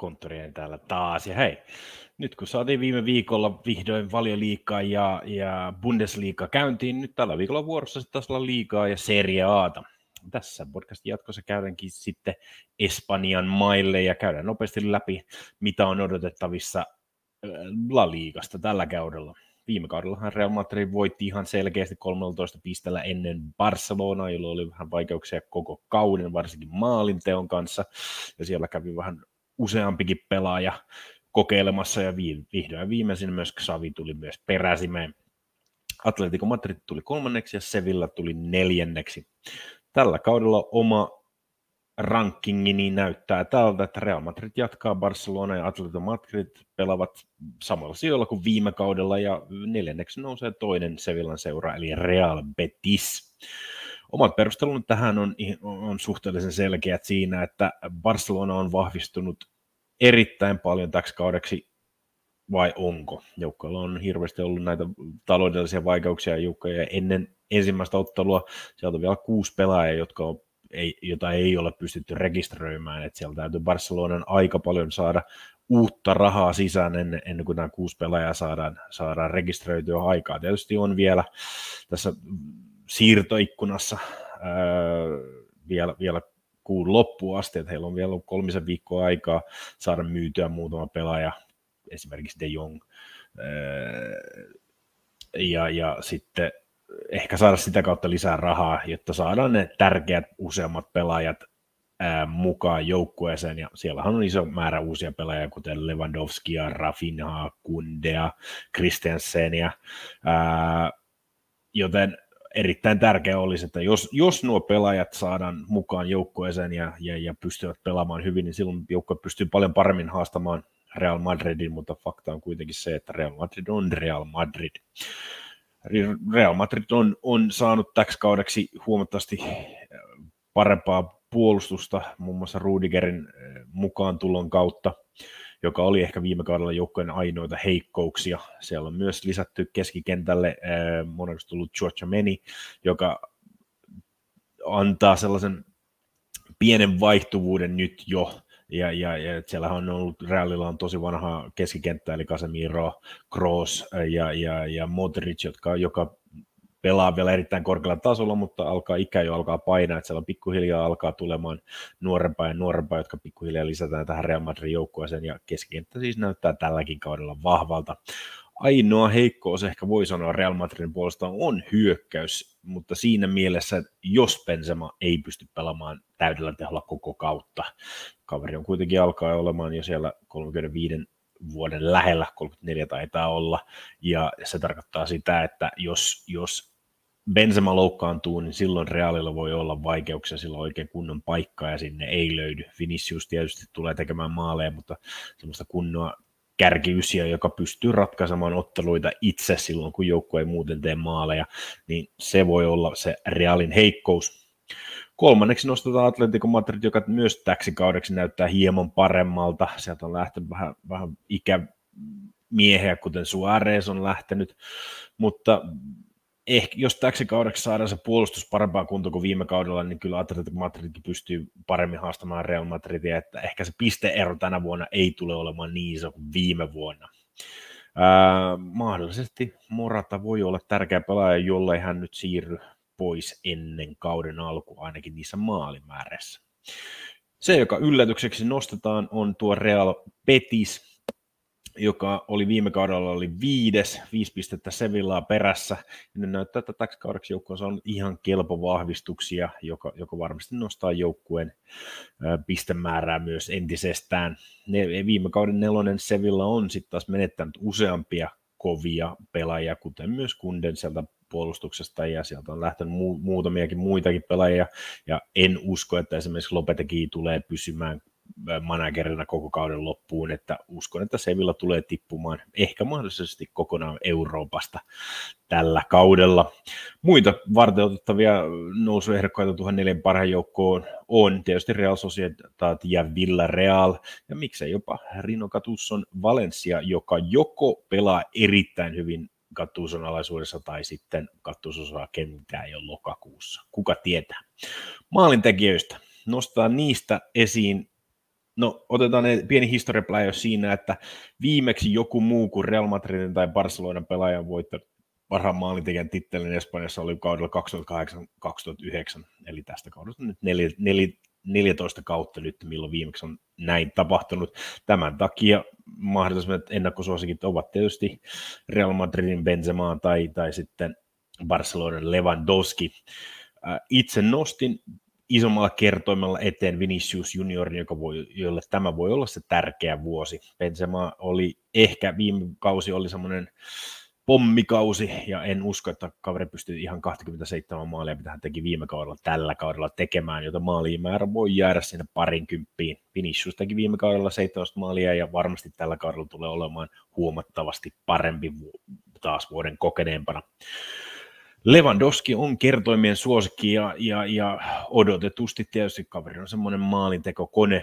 konttorien täällä taas. Ja hei, nyt kun saatiin viime viikolla vihdoin valioliikaa ja, ja Bundesliga käyntiin, nyt tällä viikolla vuorossa sitten taas olla liikaa ja Serie Aata. Tässä podcastin jatkossa käydäänkin sitten Espanjan maille ja käydään nopeasti läpi, mitä on odotettavissa La Liigasta tällä kaudella. Viime kaudellahan Real Madrid voitti ihan selkeästi 13 pisteellä ennen Barcelonaa, jolloin oli vähän vaikeuksia koko kauden, varsinkin maalinteon kanssa. Ja siellä kävi vähän useampikin pelaaja kokeilemassa ja vihdoin viimeisin myös Xavi tuli myös peräsimeen. Atletico Madrid tuli kolmanneksi ja Sevilla tuli neljänneksi. Tällä kaudella oma rankingi niin näyttää tältä, että Real Madrid jatkaa Barcelona ja Atletico Madrid pelaavat samalla sijoilla kuin viime kaudella ja neljänneksi nousee toinen Sevillan seura eli Real Betis. Omat perustelun tähän on, on suhteellisen selkeät siinä, että Barcelona on vahvistunut erittäin paljon täksi kaudeksi vai onko? Joukkoilla on hirveästi ollut näitä taloudellisia vaikeuksia ja ennen ensimmäistä ottelua sieltä on vielä kuusi pelaajaa, jotka on ei, jota ei ole pystytty rekisteröimään, että siellä täytyy Barcelonan aika paljon saada uutta rahaa sisään ennen, ennen kuin nämä kuusi pelaajaa saadaan, saadaan rekisteröityä aikaa. Tietysti on vielä tässä siirtoikkunassa ää, vielä, vielä kuun loppuun asti, että heillä on vielä kolmisen viikkoa aikaa saada myytyä muutama pelaaja, esimerkiksi De Jong, ää, ja, ja sitten ehkä saada sitä kautta lisää rahaa, jotta saadaan ne tärkeät useammat pelaajat ää, mukaan joukkueeseen, ja siellähän on iso määrä uusia pelaajia, kuten Lewandowskia, Rafinhaa, Kundea, Christiansenia, ää, joten erittäin tärkeää olisi, että jos, jos nuo pelaajat saadaan mukaan joukkueeseen ja, ja, ja pystyvät pelaamaan hyvin, niin silloin joukkue pystyy paljon paremmin haastamaan Real Madridin, mutta fakta on kuitenkin se, että Real Madrid on Real Madrid. Real Madrid on, on saanut täksi kaudeksi huomattavasti parempaa puolustusta, muun muassa Rudigerin eh, mukaan tulon kautta, joka oli ehkä viime kaudella joukkojen ainoita heikkouksia. Siellä on myös lisätty keskikentälle eh, moneksi tullut Georgia Meni, joka antaa sellaisen pienen vaihtuvuuden nyt jo ja, ja, ja siellä on ollut, Realilla on tosi vanha keskikenttä, eli Casemiro, Kroos ja, ja, ja Modric, jotka, joka pelaa vielä erittäin korkealla tasolla, mutta alkaa ikä jo alkaa painaa, että siellä pikkuhiljaa alkaa tulemaan nuorempaa ja nuorempaa, jotka pikkuhiljaa lisätään tähän Real Madrid joukkueeseen, ja keskikenttä siis näyttää tälläkin kaudella vahvalta. Ainoa heikkous ehkä voi sanoa Real Madridin puolesta on hyökkäys, mutta siinä mielessä, että jos Benzema ei pysty pelaamaan täydellä teholla koko kautta, kaveri on kuitenkin alkaa olemaan jo siellä 35 vuoden lähellä, 34 taitaa olla, ja se tarkoittaa sitä, että jos, jos Benzema loukkaantuu, niin silloin Realilla voi olla vaikeuksia, sillä oikein kunnon paikkaa ja sinne ei löydy. Vinicius tietysti tulee tekemään maaleja, mutta semmoista kunnoa kärkiysiä, joka pystyy ratkaisemaan otteluita itse silloin, kun joukkue ei muuten tee maaleja, niin se voi olla se Realin heikkous. Kolmanneksi nostetaan Atletico Madrid, joka myös täksi kaudeksi näyttää hieman paremmalta. Sieltä on lähtenyt vähän, vähän ikämiehiä, kuten Suarez on lähtenyt, mutta ehkä, jos täksi kaudeksi saadaan se puolustus parempaa kuntoa kuin viime kaudella, niin kyllä Atletico Madridkin pystyy paremmin haastamaan Real Madridia, että ehkä se pisteero tänä vuonna ei tule olemaan niin iso kuin viime vuonna. Ää, mahdollisesti Morata voi olla tärkeä pelaaja, jollei hän nyt siirry pois ennen kauden alkua, ainakin niissä maalimäärässä. Se, joka yllätykseksi nostetaan, on tuo Real Betis, joka oli viime kaudella oli viides, viisi pistettä Sevillaa perässä. Ja ne näyttää, että täksi kaudeksi joukkue on ihan kelpo vahvistuksia, joka, joka varmasti nostaa joukkueen pistemäärää myös entisestään. Ne, viime kauden nelonen Sevilla on sitten taas menettänyt useampia kovia pelaajia, kuten myös Kunden sieltä puolustuksesta ja sieltä on lähtenyt mu- muutamiakin muitakin pelaajia ja en usko, että esimerkiksi Lopetegi tulee pysymään managerina koko kauden loppuun, että uskon, että Sevilla tulee tippumaan ehkä mahdollisesti kokonaan Euroopasta tällä kaudella. Muita varteutettavia nousuehdokkaita tuohon neljän parhaan joukkoon on tietysti Real Sociedad ja Villarreal, ja miksei jopa Rino Catusson Valencia, joka joko pelaa erittäin hyvin Gattuson alaisuudessa tai sitten Gattus osaa kentää jo lokakuussa. Kuka tietää? Maalintekijöistä. Nostaa niistä esiin No otetaan pieni historiapläjö siinä, että viimeksi joku muu kuin Real Madridin tai Barcelonan pelaaja voittanut parhaan maalintekijän tittelin Espanjassa oli kaudella 2008-2009, eli tästä kaudesta nyt nel, nel, 14 kautta nyt, milloin viimeksi on näin tapahtunut. Tämän takia mahdollisimmat ennakkosuosikit ovat tietysti Real Madridin Benzema tai, tai sitten Barcelonan Lewandowski. Äh, itse nostin isommalla kertoimella eteen Vinicius Juniorin, joka voi, jolle tämä voi olla se tärkeä vuosi. Benzema oli ehkä viime kausi oli semmoinen pommikausi, ja en usko, että kaveri pystyy ihan 27 maalia, mitä hän teki viime kaudella tällä kaudella tekemään, jota maalimäärä voi jäädä sinne parin kymppiin. Vinicius teki viime kaudella 17 maalia, ja varmasti tällä kaudella tulee olemaan huomattavasti parempi taas vuoden kokeneempana. Lewandowski on kertoimien suosikki ja, ja, ja odotetusti tietysti kaveri on semmoinen maalintekokone,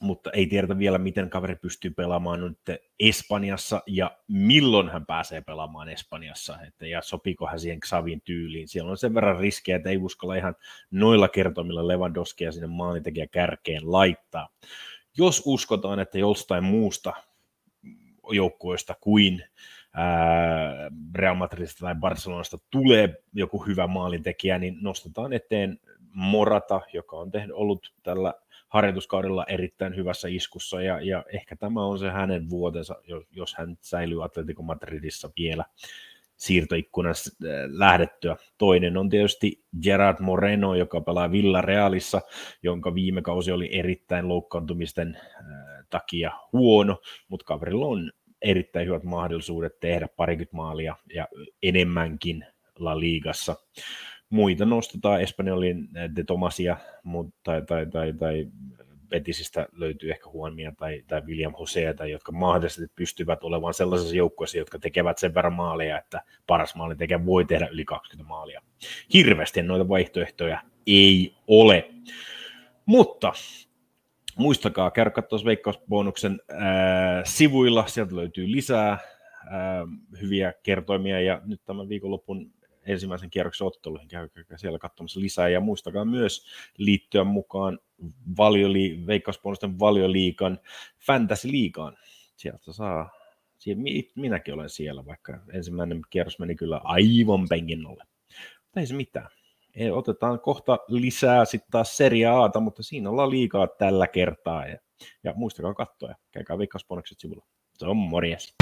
mutta ei tiedetä vielä, miten kaveri pystyy pelaamaan nyt Espanjassa ja milloin hän pääsee pelaamaan Espanjassa, että, ja sopiiko hän siihen Xavin tyyliin. Siellä on sen verran riskejä, että ei uskalla ihan noilla kertomilla Lewandowskia sinne maalintekijä kärkeen laittaa. Jos uskotaan, että jostain muusta joukkueesta kuin Real Madridista tai Barcelonasta tulee joku hyvä maalintekijä, niin nostetaan eteen Morata, joka on tehnyt, ollut tällä harjoituskaudella erittäin hyvässä iskussa, ja, ja ehkä tämä on se hänen vuotensa, jos, jos hän säilyy Atletico Madridissa vielä siirtoikkunan lähdettyä. Toinen on tietysti Gerard Moreno, joka pelaa Villarealissa, jonka viime kausi oli erittäin loukkaantumisten takia huono, mutta kaverilla on erittäin hyvät mahdollisuudet tehdä parikymmentä maalia ja enemmänkin La Ligassa. Muita nostetaan Espanjolin De Tomasia tai, tai, tai, tai Betisistä löytyy ehkä Huomia tai, tai William Joseata, jotka mahdollisesti pystyvät olemaan sellaisessa joukkueessa, jotka tekevät sen verran maaleja, että paras tekee voi tehdä yli 20 maalia. Hirveästi noita vaihtoehtoja ei ole. Mutta muistakaa käydä katsoa Veikkausbonuksen ää, sivuilla, sieltä löytyy lisää ää, hyviä kertoimia. Ja nyt tämän viikonlopun ensimmäisen kierroksen otteluihin käykää siellä katsomassa lisää. Ja muistakaa myös liittyä mukaan valioli, Veikkausbonusten valioliikan Fantasy-liigaan. Sieltä saa, minäkin olen siellä, vaikka ensimmäinen kierros meni kyllä aivan penkin alle. Ei se mitään otetaan kohta lisää sitten taas Serie Ata, mutta siinä ollaan liikaa tällä kertaa. Ja, ja muistakaa katsoa ja käykää Veikkausbonukset sivulla. Se on morjes.